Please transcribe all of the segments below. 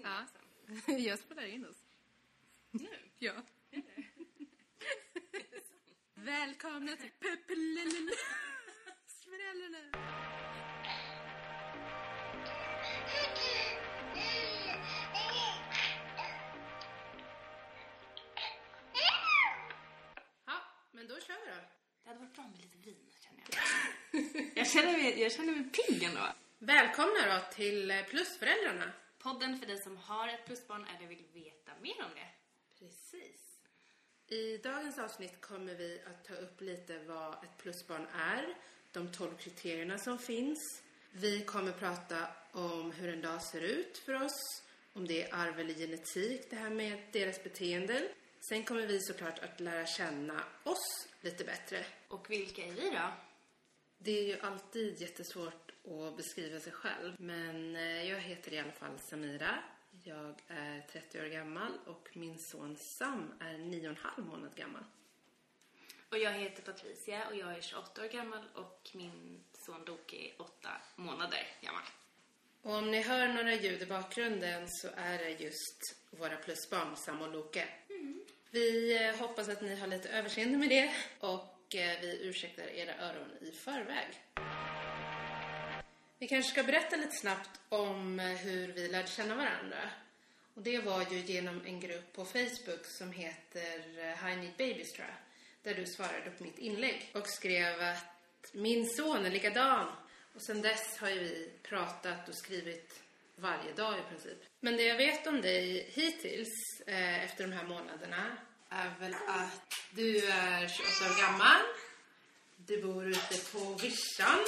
in Ja. sen. Jag spelar in oss. Nu? Ja. Välkomna till Peppelelele. Föräldrarna. Ja, men då kör vi då. Det hade varit bra med lite vin, känner jag. jag, känner mig, jag känner mig pigg ändå. Välkomna då till eh, Plusföräldrarna. Podden för dig som har ett plusbarn eller vill veta mer om det. Precis. I dagens avsnitt kommer vi att ta upp lite vad ett plusbarn är, de 12 kriterierna som finns. Vi kommer prata om hur en dag ser ut för oss, om det är arv eller genetik, det här med deras beteenden. Sen kommer vi såklart att lära känna oss lite bättre. Och vilka är vi då? Det är ju alltid jättesvårt att beskriva sig själv, men eh, jag heter i alla fall Samira. Jag är 30 år gammal och min son Sam är 9,5 månad gammal. Och jag heter Patricia och jag är 28 år gammal och min son Doke är 8 månader gammal. Och om ni hör några ljud i bakgrunden så är det just våra plusbarn, Sam och Loke. Vi eh, hoppas att ni har lite överseende med det och eh, vi ursäktar era öron i förväg. Vi kanske ska berätta lite snabbt om hur vi lärde känna varandra. Och det var ju genom en grupp på Facebook som heter eh, High Need Babies tror jag. Där du svarade på mitt inlägg och skrev att min son är likadan. Och sen dess har ju vi pratat och skrivit varje dag i princip. Men det jag vet om dig hittills eh, efter de här månaderna är väl att du är 28 år gammal. Du bor ute på Vischan.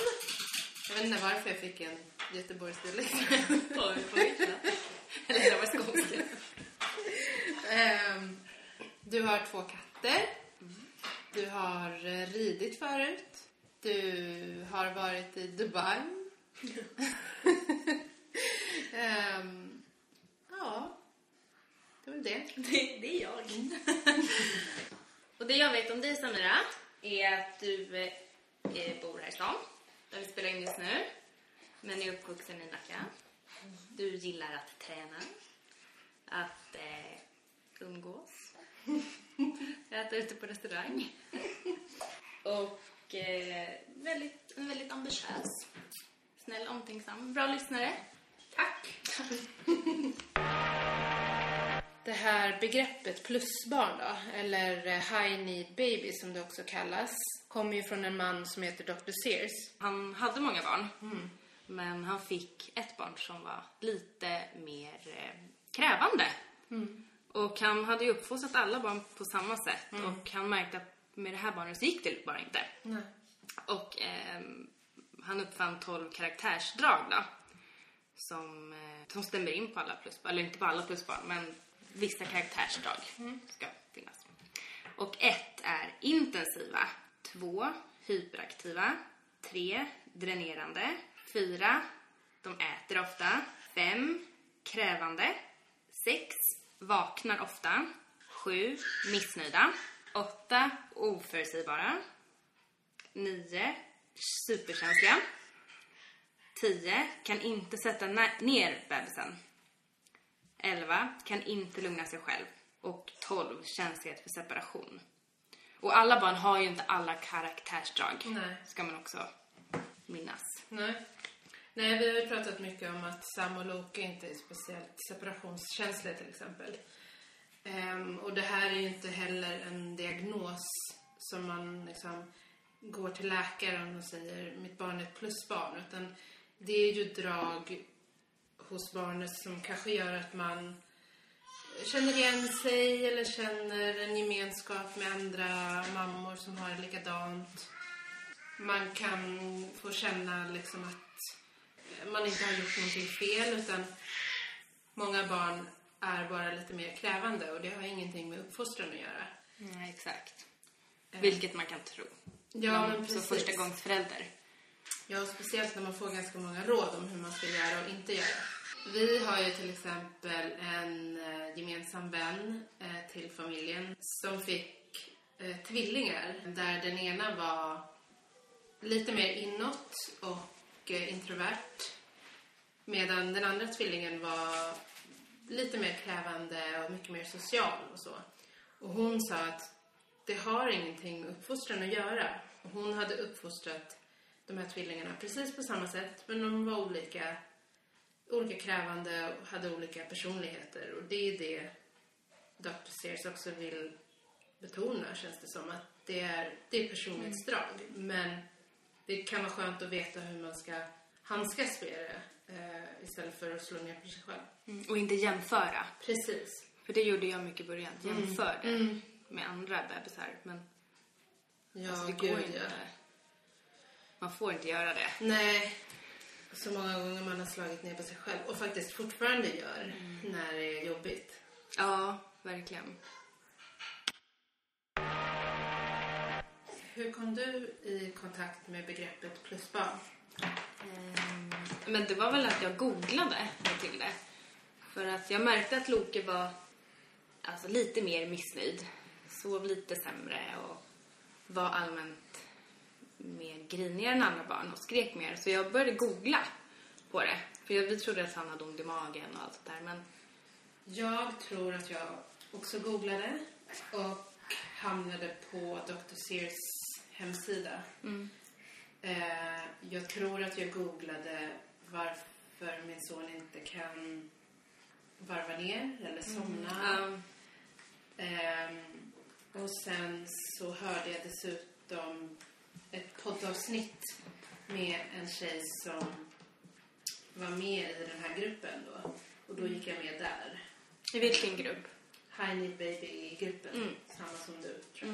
Jag vet inte varför jag fick en Göteborgsdialekt. På vilka? Eller det var skånska. Ehm, du har två katter. Du har eh, ridit förut. Du har varit i Dubai. Ehm, ja, det var det. Det, det är jag. och det jag vet om dig Samira är att du eh, bor här i stan, där vi spelar in just nu, men är uppvuxen i Nacka. Du gillar att träna, att eh, umgås, äta ute på restaurang och eh, väldigt, en väldigt ambitiös, snäll, omtänksam, bra lyssnare. Tack! Det här begreppet plusbarn då, eller eh, high need baby som det också kallas, kommer ju från en man som heter Dr. Sears. Han hade många barn, men han fick ett barn som var lite mer eh, krävande. Och han hade ju uppfostrat alla barn på samma sätt och han märkte att med det här barnet så gick det bara inte. Nej. Och ehm, han uppfann 12 karaktärsdrag då. Som, eh, som stämmer in på alla plusbarn, eller inte på alla plusbarn, men vissa karaktärsdrag ska finnas. Och ett är intensiva, två hyperaktiva, tre dränerande, fyra de äter ofta, fem krävande, sex vaknar ofta, sju missnöjda, åtta oförutsägbara, nio superkänsliga, tio kan inte sätta ner bebisen, 11 kan inte lugna sig själv och 12 känslighet för separation. Och alla barn har ju inte alla karaktärsdrag, Nej. ska man också minnas. Nej. Nej, vi har ju pratat mycket om att Sam och Loke inte är speciellt separationskänsliga till exempel. Ehm, och det här är ju inte heller en diagnos som man liksom går till läkaren och säger mitt barn är ett plusbarn. Utan det är ju drag hos barnet som kanske gör att man känner igen sig eller känner en gemenskap med andra mammor som har det likadant. Man kan få känna liksom att man inte har gjort någonting fel utan många barn är bara lite mer krävande och det har ingenting med uppfostran att göra. Nej, exakt. Vilket man kan tro. Ja, men Som precis. första gångs förälder. Ja, speciellt när man får ganska många råd om hur man ska göra och inte göra. Vi har ju till exempel en eh, gemensam vän eh, till familjen som fick eh, tvillingar där den ena var lite mer inåt och introvert medan den andra tvillingen var lite mer krävande och mycket mer social och så. Och hon sa att det har ingenting med uppfostran att göra. Och hon hade uppfostrat de här tvillingarna precis på samma sätt, men de var olika, olika krävande och hade olika personligheter. Och det är det Dr. Sears också vill betona, känns det som. Att det är, det är personlighetsdrag. Men det kan vara skönt att veta hur man ska handskas med det eh, istället för att slå ner på sig själv. Mm. Och inte jämföra. Precis. För det gjorde jag mycket i början. Jämförde Mm. med andra bebisar. Men Ja, alltså, det gud går ja. Man får inte göra det. Nej. Så många gånger man har slagit ner på sig själv och faktiskt fortfarande gör när det är jobbigt. Ja, verkligen. Hur kom du i kontakt med begreppet plusbarn? Ehm, Men det var väl att jag googlade till det. För att jag märkte att Loke var alltså, lite mer missnöjd. Sov lite sämre och var allmänt mer grinigare än andra barn och skrek mer. Så jag började googla på det. För vi trodde att han hade ont i magen och allt sånt där. Men Jag tror att jag också googlade och hamnade på Dr. Sears hemsida. Eh, jag tror att jag googlade varför min son inte kan varva ner eller somna. ehm, Ehm, och sen så hörde jag dessutom ett poddavsnitt med en tjej som var med i den här gruppen då. Och då gick jag med där. I vilken grupp? High Need Baby-gruppen. Mm. Samma som du, tror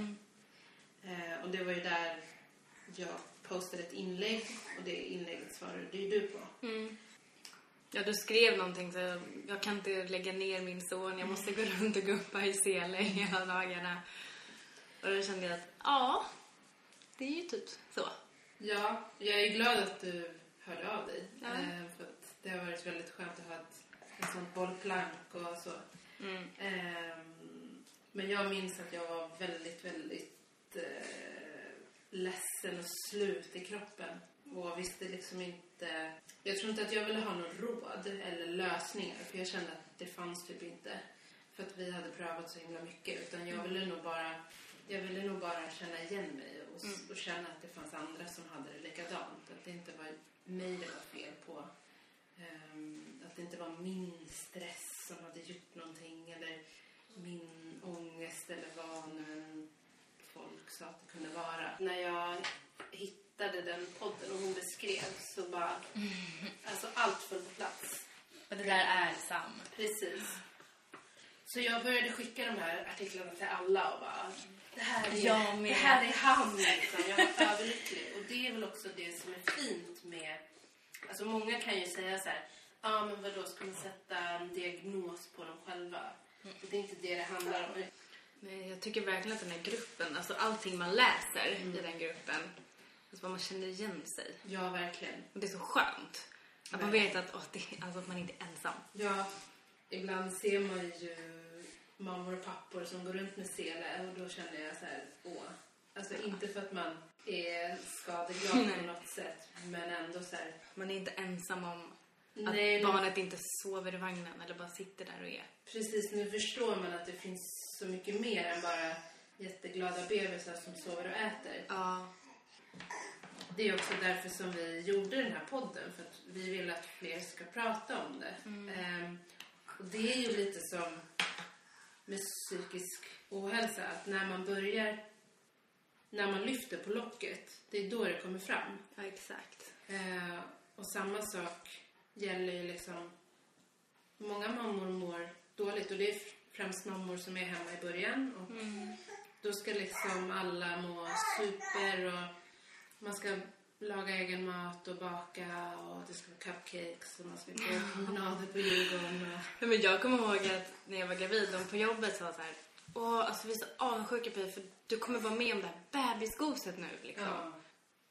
jag. Eh, och det var ju där jag postade ett inlägg och det inlägget svarade ju du på. Mm. Ja, du skrev någonting så jag, jag kan inte lägga ner min son. Jag måste gå runt och guppa i sele hela dagarna. Och då kände jag att, ja, det är ju typ så. Ja, jag är glad att du hörde av dig. Ja. Eh, för att det har varit väldigt skönt att ha ett, ett sånt bollplank och så. Mm. Ehm, men jag minns att jag var väldigt, väldigt eh, ledsen och slut i kroppen. Och visste liksom inte... Jag tror inte att jag ville ha något råd eller lösningar. För jag kände att det fanns typ inte. För att vi hade prövat så himla mycket. Utan jag ville nog bara, jag ville nog bara känna igen mig. Och, s- och känna att det fanns andra som hade det likadant. Att det inte var mig det var fel på. Ehm, att det inte var min stress som hade gjort någonting. Eller min ångest eller vad nu folk sa att det kunde vara. När jag hittade den podden och hon beskrev så bara... Alltså allt föll på plats. Och det där är Sam. Precis. Så jag började skicka de här artiklarna till alla och bara... Det här är, Jag det här är han liksom. Jag var överlycklig. Och det är väl också det som är fint med... Alltså många kan ju säga så här... Ja ah, men vadå, ska man sätta en diagnos på dem själva? Och det är inte det det handlar om. Men jag tycker verkligen att den här gruppen, alltså allting man läser i den gruppen, alltså vad man känner igen sig. Ja, verkligen. Och det är så skönt. Att man vet att, åh, det, alltså att man inte är ensam. Ja, ibland ser man ju mammor och pappor som går runt med sele och då känner jag så här, åh. Alltså inte för att man är skadeglad på Nej. något sätt, men ändå så här, Man är inte ensam om att Nej, barnet inte sover i vagnen eller bara sitter där och är. precis nu förstår man att det finns så mycket mer än bara jätteglada bebisar som sover och äter. Ja. Det är också därför som vi gjorde den här podden, för att vi vill att fler ska prata om det. Ehm, och det är ju lite som med psykisk ohälsa, att när man börjar, när man lyfter på locket, det är då det kommer fram. ja, exakt. Eh, och samma sak gäller ju liksom... Många mammor mår dåligt och det är främst mammor som är hemma i början. Och Då ska liksom alla må super och man ska laga egen mat och baka och det ska vara cupcakes och man ska gå promenader på Djurgården. Och... Men jag kommer ihåg att när jag var gravid, de på jobbet sa så här, åh, alltså vi är så avundsjuka på dig för du kommer vara med om det här bebisgoset nu liksom. Ja.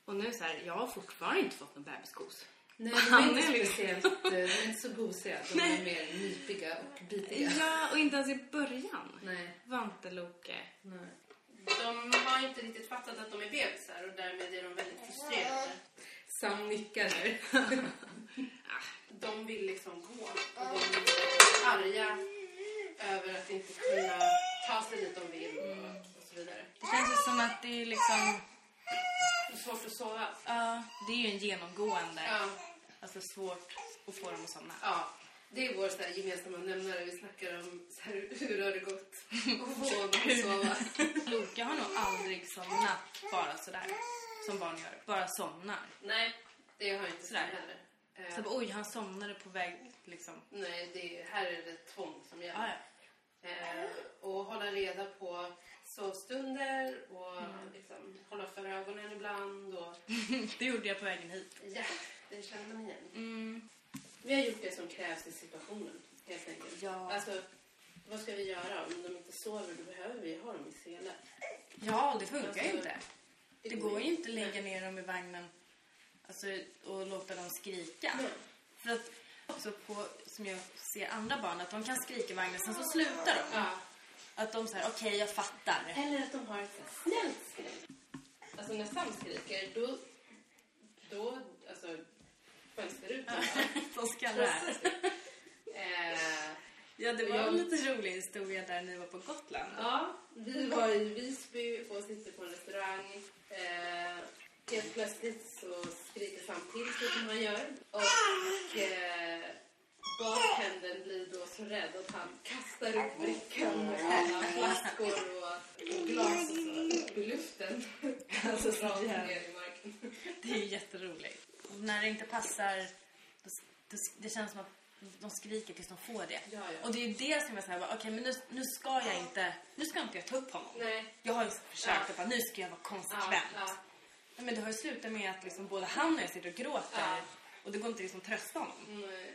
Och nu så här, jag har fortfarande inte fått någon bebisgos. Nej, de är inte liksom- speciellt, eh, de är inte så gosiga. De är mer nypiga och bitiga. Ja, och inte ens i början. Nej. Var inte Loke. Nej. De har inte riktigt fattat att de är bebisar och därmed är de väldigt frustrerade. Sam nickar där. de vill liksom gå. Och de, arga över att inte kunna ta sig dit de vill och så vidare. Det känns som att det är liksom... Det är svårt att sova. Ja, det är ju en genomgående... Ja. Alltså svårt att få dem att somna. Ja, det är vår så här, gemensamma nämnare. Vi snackar om så här, hur har det gått få honom att sova. Loka har nog aldrig somnat bara sådär. Som barn gör. Bara somnar. Nej, det har inte så Sådär. heller. Eh, Så bara, oj, han somnade på väg liksom. Nej, det är, här är det tvång som gäller. ja. Eh, och hålla reda på sovstunder och liksom, hålla för ögonen ibland. Och, det gjorde jag på vägen hit. ja, det känner man igen. Mm. Vi har gjort det som krävs i situationen, helt enkelt. Ja. Alltså, vad ska vi göra? Om de inte sover, då behöver vi ha dem i sele. Ja, det funkar Alltså, ju inte. Det går ju inte att lägga ner dem i vagnen alltså, och låta dem skrika. Nej. För att, också på, som jag ser andra barn, att de kan skrika i vagnen, sen så slutar de. Ja. Att de säger, okej, jag fattar. Eller att de har ett snällt skrik. Alltså när Sam skriker, då... Då, alltså... Fönsterrutan. de skallar. eh, Ja, det var Jag- en lite rolig historia där ni var på Gotland. ja, vi var i Visby och sitter på en restaurang. Eh, helt plötsligt så skriker Sam till sig som han gör. Och eh, bartendern blir då så rädd att han kastar upp brickan med alla flaskor och, glas och så upp i luften. Alltså rakt ner i marken. Det är jätteroligt. När det inte passar, då, då, det känns som att de skriker tills de får det. Ja, ja. Och det är ju det som jag säger, okej men nu, nu ska jag inte, nu ska inte jag ta upp honom. Nej. Jag har ju försökt Ja. att bara, nu ska jag vara konsekvent. Ja, ja. Men det har ju slutat med att liksom både han och jag sitter och gråter. Och det går inte liksom att trösta honom. Nej.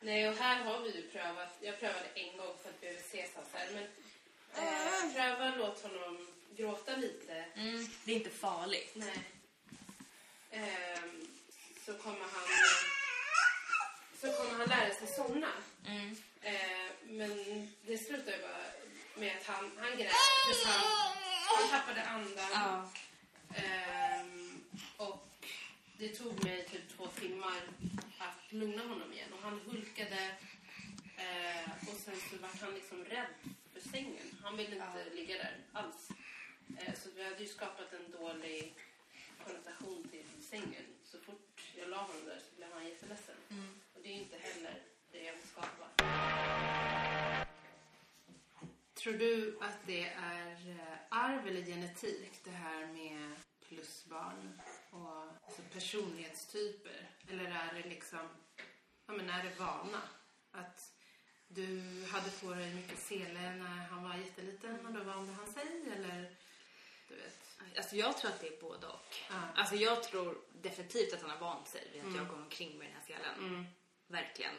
Nej, och här har vi ju prövat. Jag prövade en gång för att BVC sa så här, men eh, pröva låt honom gråta lite. Det är inte farligt. Nej. Ehm, så kommer han så kommer han lära sig somna. Mm. Eh, men det slutar ju bara med att han, han grät tills han, han tappade andan. Ja. Ehm, och det tog mig typ två timmar att lugna honom igen. Och han hulkade. Eh, och sen så var han liksom rädd för sängen. Han ville inte Ja. ligga där alls. Eh, så vi hade ju skapat en dålig konnotation till sängen. Så fort jag la honom där så blev han jätteledsen. Och det är inte heller det jag vill skapa. Tror du att det är eh, arv eller genetik, det här med plusbarn och alltså personlighetstyper? Eller är det liksom, ja men är det vana? Att du hade på dig mycket sele när han var jätteliten och då vande han sig? Eller, du vet. Alltså jag tror att det är både och. Ja. Alltså jag tror definitivt att han har vant sig vid att jag går omkring med den här selen. Mm. Verkligen.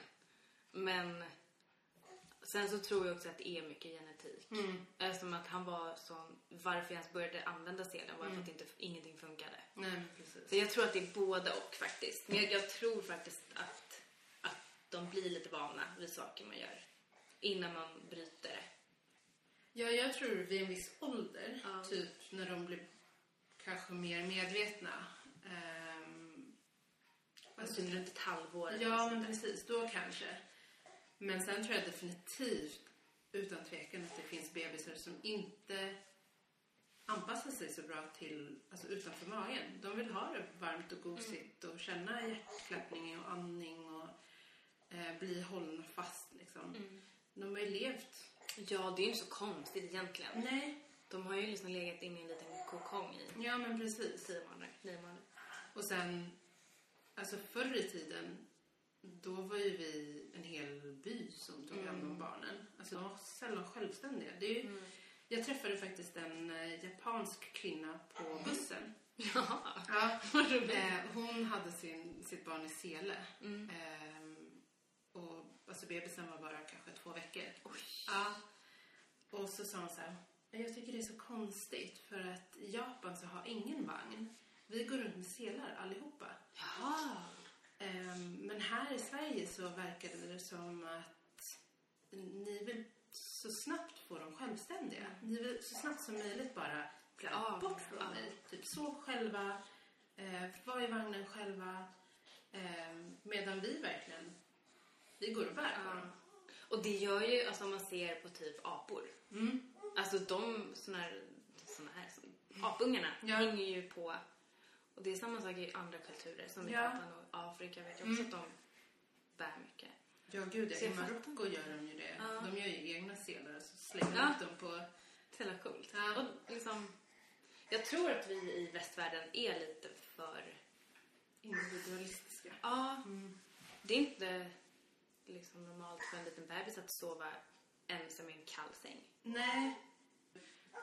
Men sen så tror jag också att det är mycket genetik. Mm. Eftersom att han var sån, varför jag ens började använda selen var för att inte, ingenting funkade. Nej, precis. Så jag tror att det är både och faktiskt. Men jag, jag tror faktiskt att, att de blir lite vana vid saker man gör. Innan man bryter det. Ja, jag tror vid en viss ålder, Ja. typ när de blir kanske mer medvetna. Ehm, Alltså runt ett halvår. ja, men precis. Då kanske. Men sen tror jag definitivt, utan tvekan, att det finns bebisar som inte anpassar sig så bra till, alltså utanför magen. De vill ha det varmt och gosigt och känna hjärtklappning och andning och eh, bli hållna fast liksom. De har ju levt. Ja, det är ju inte så konstigt egentligen. Nej. De har ju liksom legat inne i en liten kokong i Ja, men precis. tio månader, nio månader. Och sen, alltså förr i tiden, då var ju vi en hel by som tog hand om barnen. Alltså de var sällan självständiga. Det är ju, Jag träffade faktiskt en eh, japansk kvinna på bussen. Jaha. Ja, Vad roligt. eh, hon hade sin, sitt barn i sele. Ehm, alltså bebisen var bara kanske två veckor. Ja. Och så sa hon så här, jag tycker det är så konstigt för att i Japan så har ingen vagn. Vi går runt med selar allihopa. Jaha. Ehm, men här i Sverige så verkade det som att ni vill så snabbt få dem självständiga. Ni vill så snabbt som möjligt bara Bli av. bort från Ja. mig. Typ sov själva, eh, var i vagnen själva. Eh, medan vi verkligen, vi går och bär på dem. Och det gör ju, alltså om man ser på typ apor. Mm. Alltså de såna här, såna här som, apungarna Ja. hänger ju på. Och det är samma sak i andra kulturer. Som i Ja. Japan och Afrika vet jag också Mm. att de bär mycket. Ja, gud ja. I Marocko gör de ju det. Ja. De gör ju egna sedlar och så slänger Ja. upp dem på... Så jävla coolt. Ja. Och liksom, jag tror att vi i västvärlden är lite för... Individualistiska. Ja, det är inte liksom normalt för en liten bebis att sova ensam i en kall säng. Nej.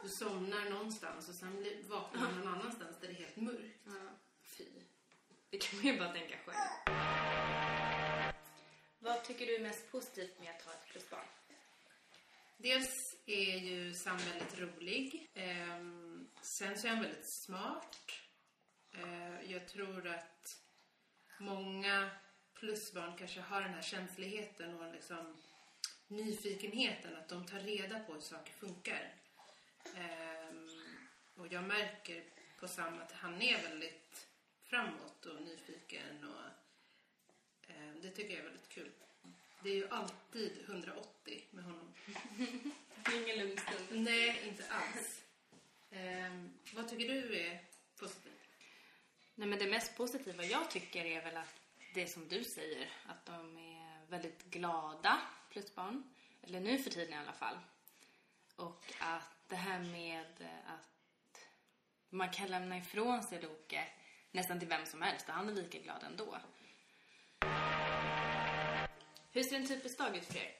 Du somnar någonstans och sen blir- vaknar du någon annanstans där det är helt mörkt. Ja. Fy. Det kan man ju bara tänka själv. Vad tycker du är mest positivt med att ha ett plusbarn? Dels är ju Sam väldigt rolig. Ehm, sen så är han väldigt smart. Ehm, jag tror att många plusbarn kanske har den här känsligheten och liksom nyfikenheten att de tar reda på hur saker funkar. Ehm, och jag märker på Sam att han är väldigt framåt och nyfiken och ehm, det tycker jag är väldigt kul. Det är ju alltid 180 med honom. Ingen lugn stund. Nej, inte alls. Ehm, vad tycker du är positivt? Nej, men det mest positiva jag tycker är väl att det som du säger, att de är väldigt glada, plusbarn. Eller nu för tiden i alla fall. Och att det här med att man kan lämna ifrån sig Loke nästan till vem som helst och han är lika glad ändå. Hur ser en typisk dag ut för er?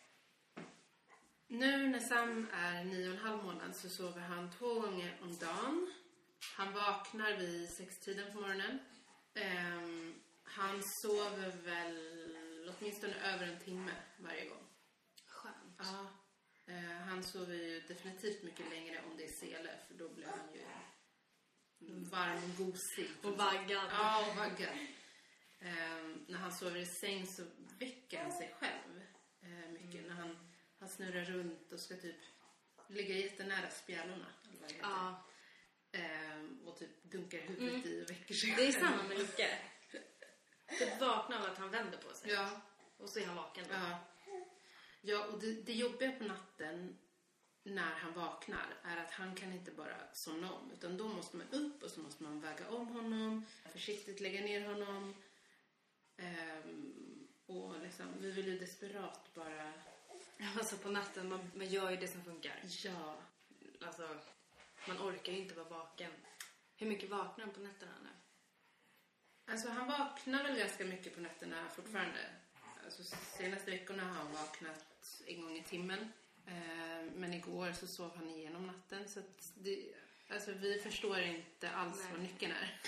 Nu när Sam är nio och en halv månad så sover han två gånger om dagen. Han vaknar vid sextiden på morgonen. Ehm, han sover väl åtminstone över en timme varje gång. Skönt. Ja. Eh, han sover ju definitivt mycket längre om det är sele för då blir han ju varm och gosig. Och vaggad. Ja, och vaggad. Ehm, när han sover i säng så väcker han sig själv eh, mycket. När han, han snurrar runt och ska typ ligga jättenära spjälorna. eller vad det heter. Ja, och typ dunkar huvudet i och väcker sig det är själv. samma med Loke. Typ vaknar av att han vänder på sig. Ja, Och så är han vaken. Ja. Ja, och det, det jobbiga på natten när han vaknar är att han kan inte bara somna om. Utan då måste man upp och så måste man väga om honom, försiktigt lägga ner honom. Ehm, och liksom, vi vill ju desperat bara... Alltså på natten, man, man gör ju det som funkar. Ja. Alltså, man orkar ju inte vara vaken. Hur mycket vaknar han på nätterna nu? Alltså han vaknar väl ganska mycket på nätterna fortfarande. Alltså senaste veckorna har han vaknat en gång i timmen. Ehm, men igår så sov han igenom natten. Så det, alltså vi förstår inte alls Nej. vad nyckeln är.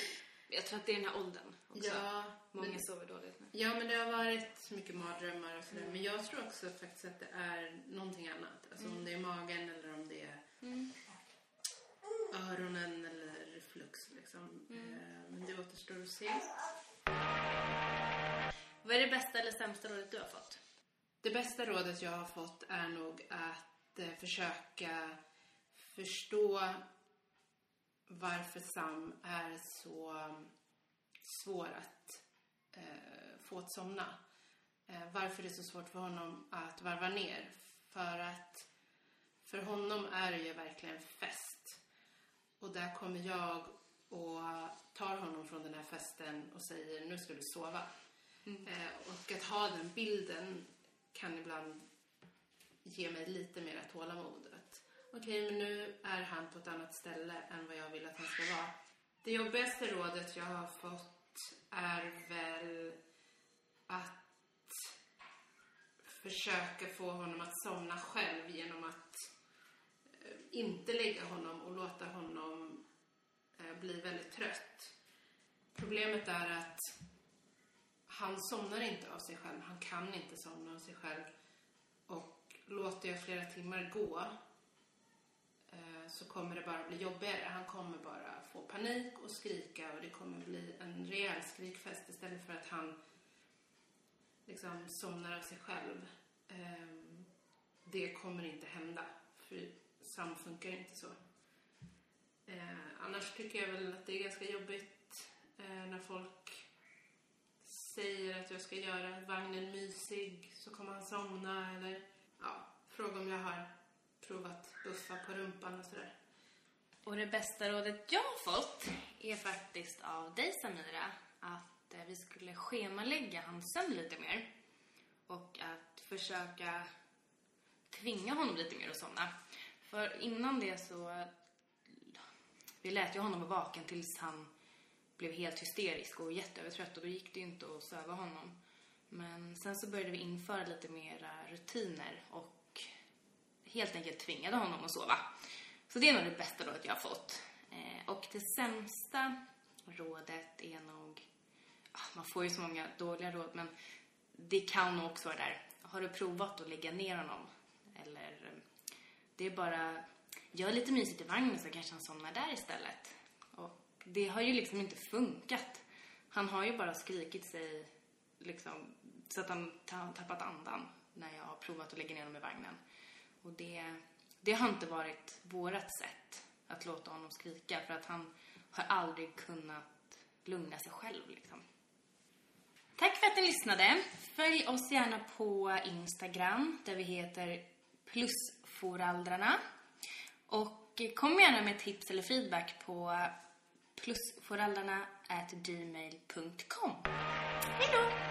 Jag tror att det är den här åldern också. Ja, Många men, sover dåligt nu. ja, men det har varit mycket mardrömmar och sådär. Men jag tror också faktiskt att det är någonting annat. Alltså om det är magen eller om det är öronen eller flux. liksom. Ehm, men det återstår att se. Vad är det bästa eller sämsta rådet du har fått? Det bästa rådet jag har fått är nog att eh, försöka förstå varför Sam är så svår att eh, få att somna. Eh, varför det är så svårt för honom att varva ner. För att för honom är det ju verkligen fest. Och där kommer jag och tar honom från den här festen och säger nu ska du sova. Eh, och att ha den bilden kan ibland ge mig lite mer tålamod. Okej, men nu är han på ett annat ställe än vad jag vill att han ska vara. Det jobbigaste rådet jag har fått är väl att försöka få honom att somna själv genom att inte lägga honom och låta honom eh, bli väldigt trött. Problemet är att han somnar inte av sig själv. Han kan inte somna av sig själv. Och låter jag flera timmar gå eh, så kommer det bara bli jobbigare. Han kommer bara få panik och skrika och det kommer bli en rejäl skrikfest istället för att han liksom somnar av sig själv. Ehm, det kommer inte hända. För Sam funkar inte så. Eh, annars tycker jag väl att det är ganska jobbigt eh, när folk säger att jag ska göra vagnen mysig så kommer han somna eller ja, fråga om jag har provat buffa på rumpan och sådär. Och det bästa rådet jag har fått är faktiskt av dig Samira att eh, vi skulle schemalägga hans sömn lite mer och att försöka tvinga honom lite mer att somna. För innan det så vi lät ju honom vara vaken tills han blev helt hysterisk och jätteövertrött och då gick det ju inte att söva honom. Men sen så började vi införa lite mera rutiner och helt enkelt tvingade honom att sova. Så det är nog det bästa rådet jag har fått. Eh, och det sämsta rådet är nog... Ah, man får ju så många dåliga råd, men det kan nog också vara där. Har du provat att lägga ner honom? Eller det är bara... Gör lite mysigt i vagnen så kanske han somnar där istället. Och det har ju liksom inte funkat. Han har ju bara skrikit sig liksom, så att han tappat andan när jag har provat att lägga ner honom i vagnen. Och det, det har inte varit vårat sätt att låta honom skrika för att han har aldrig kunnat lugna sig själv liksom. Tack för att ni lyssnade. Följ oss gärna på Instagram där vi heter plusforaldrarna. Och kom gärna med tips eller feedback på plusforaldrarna at gmail.com. Hej då!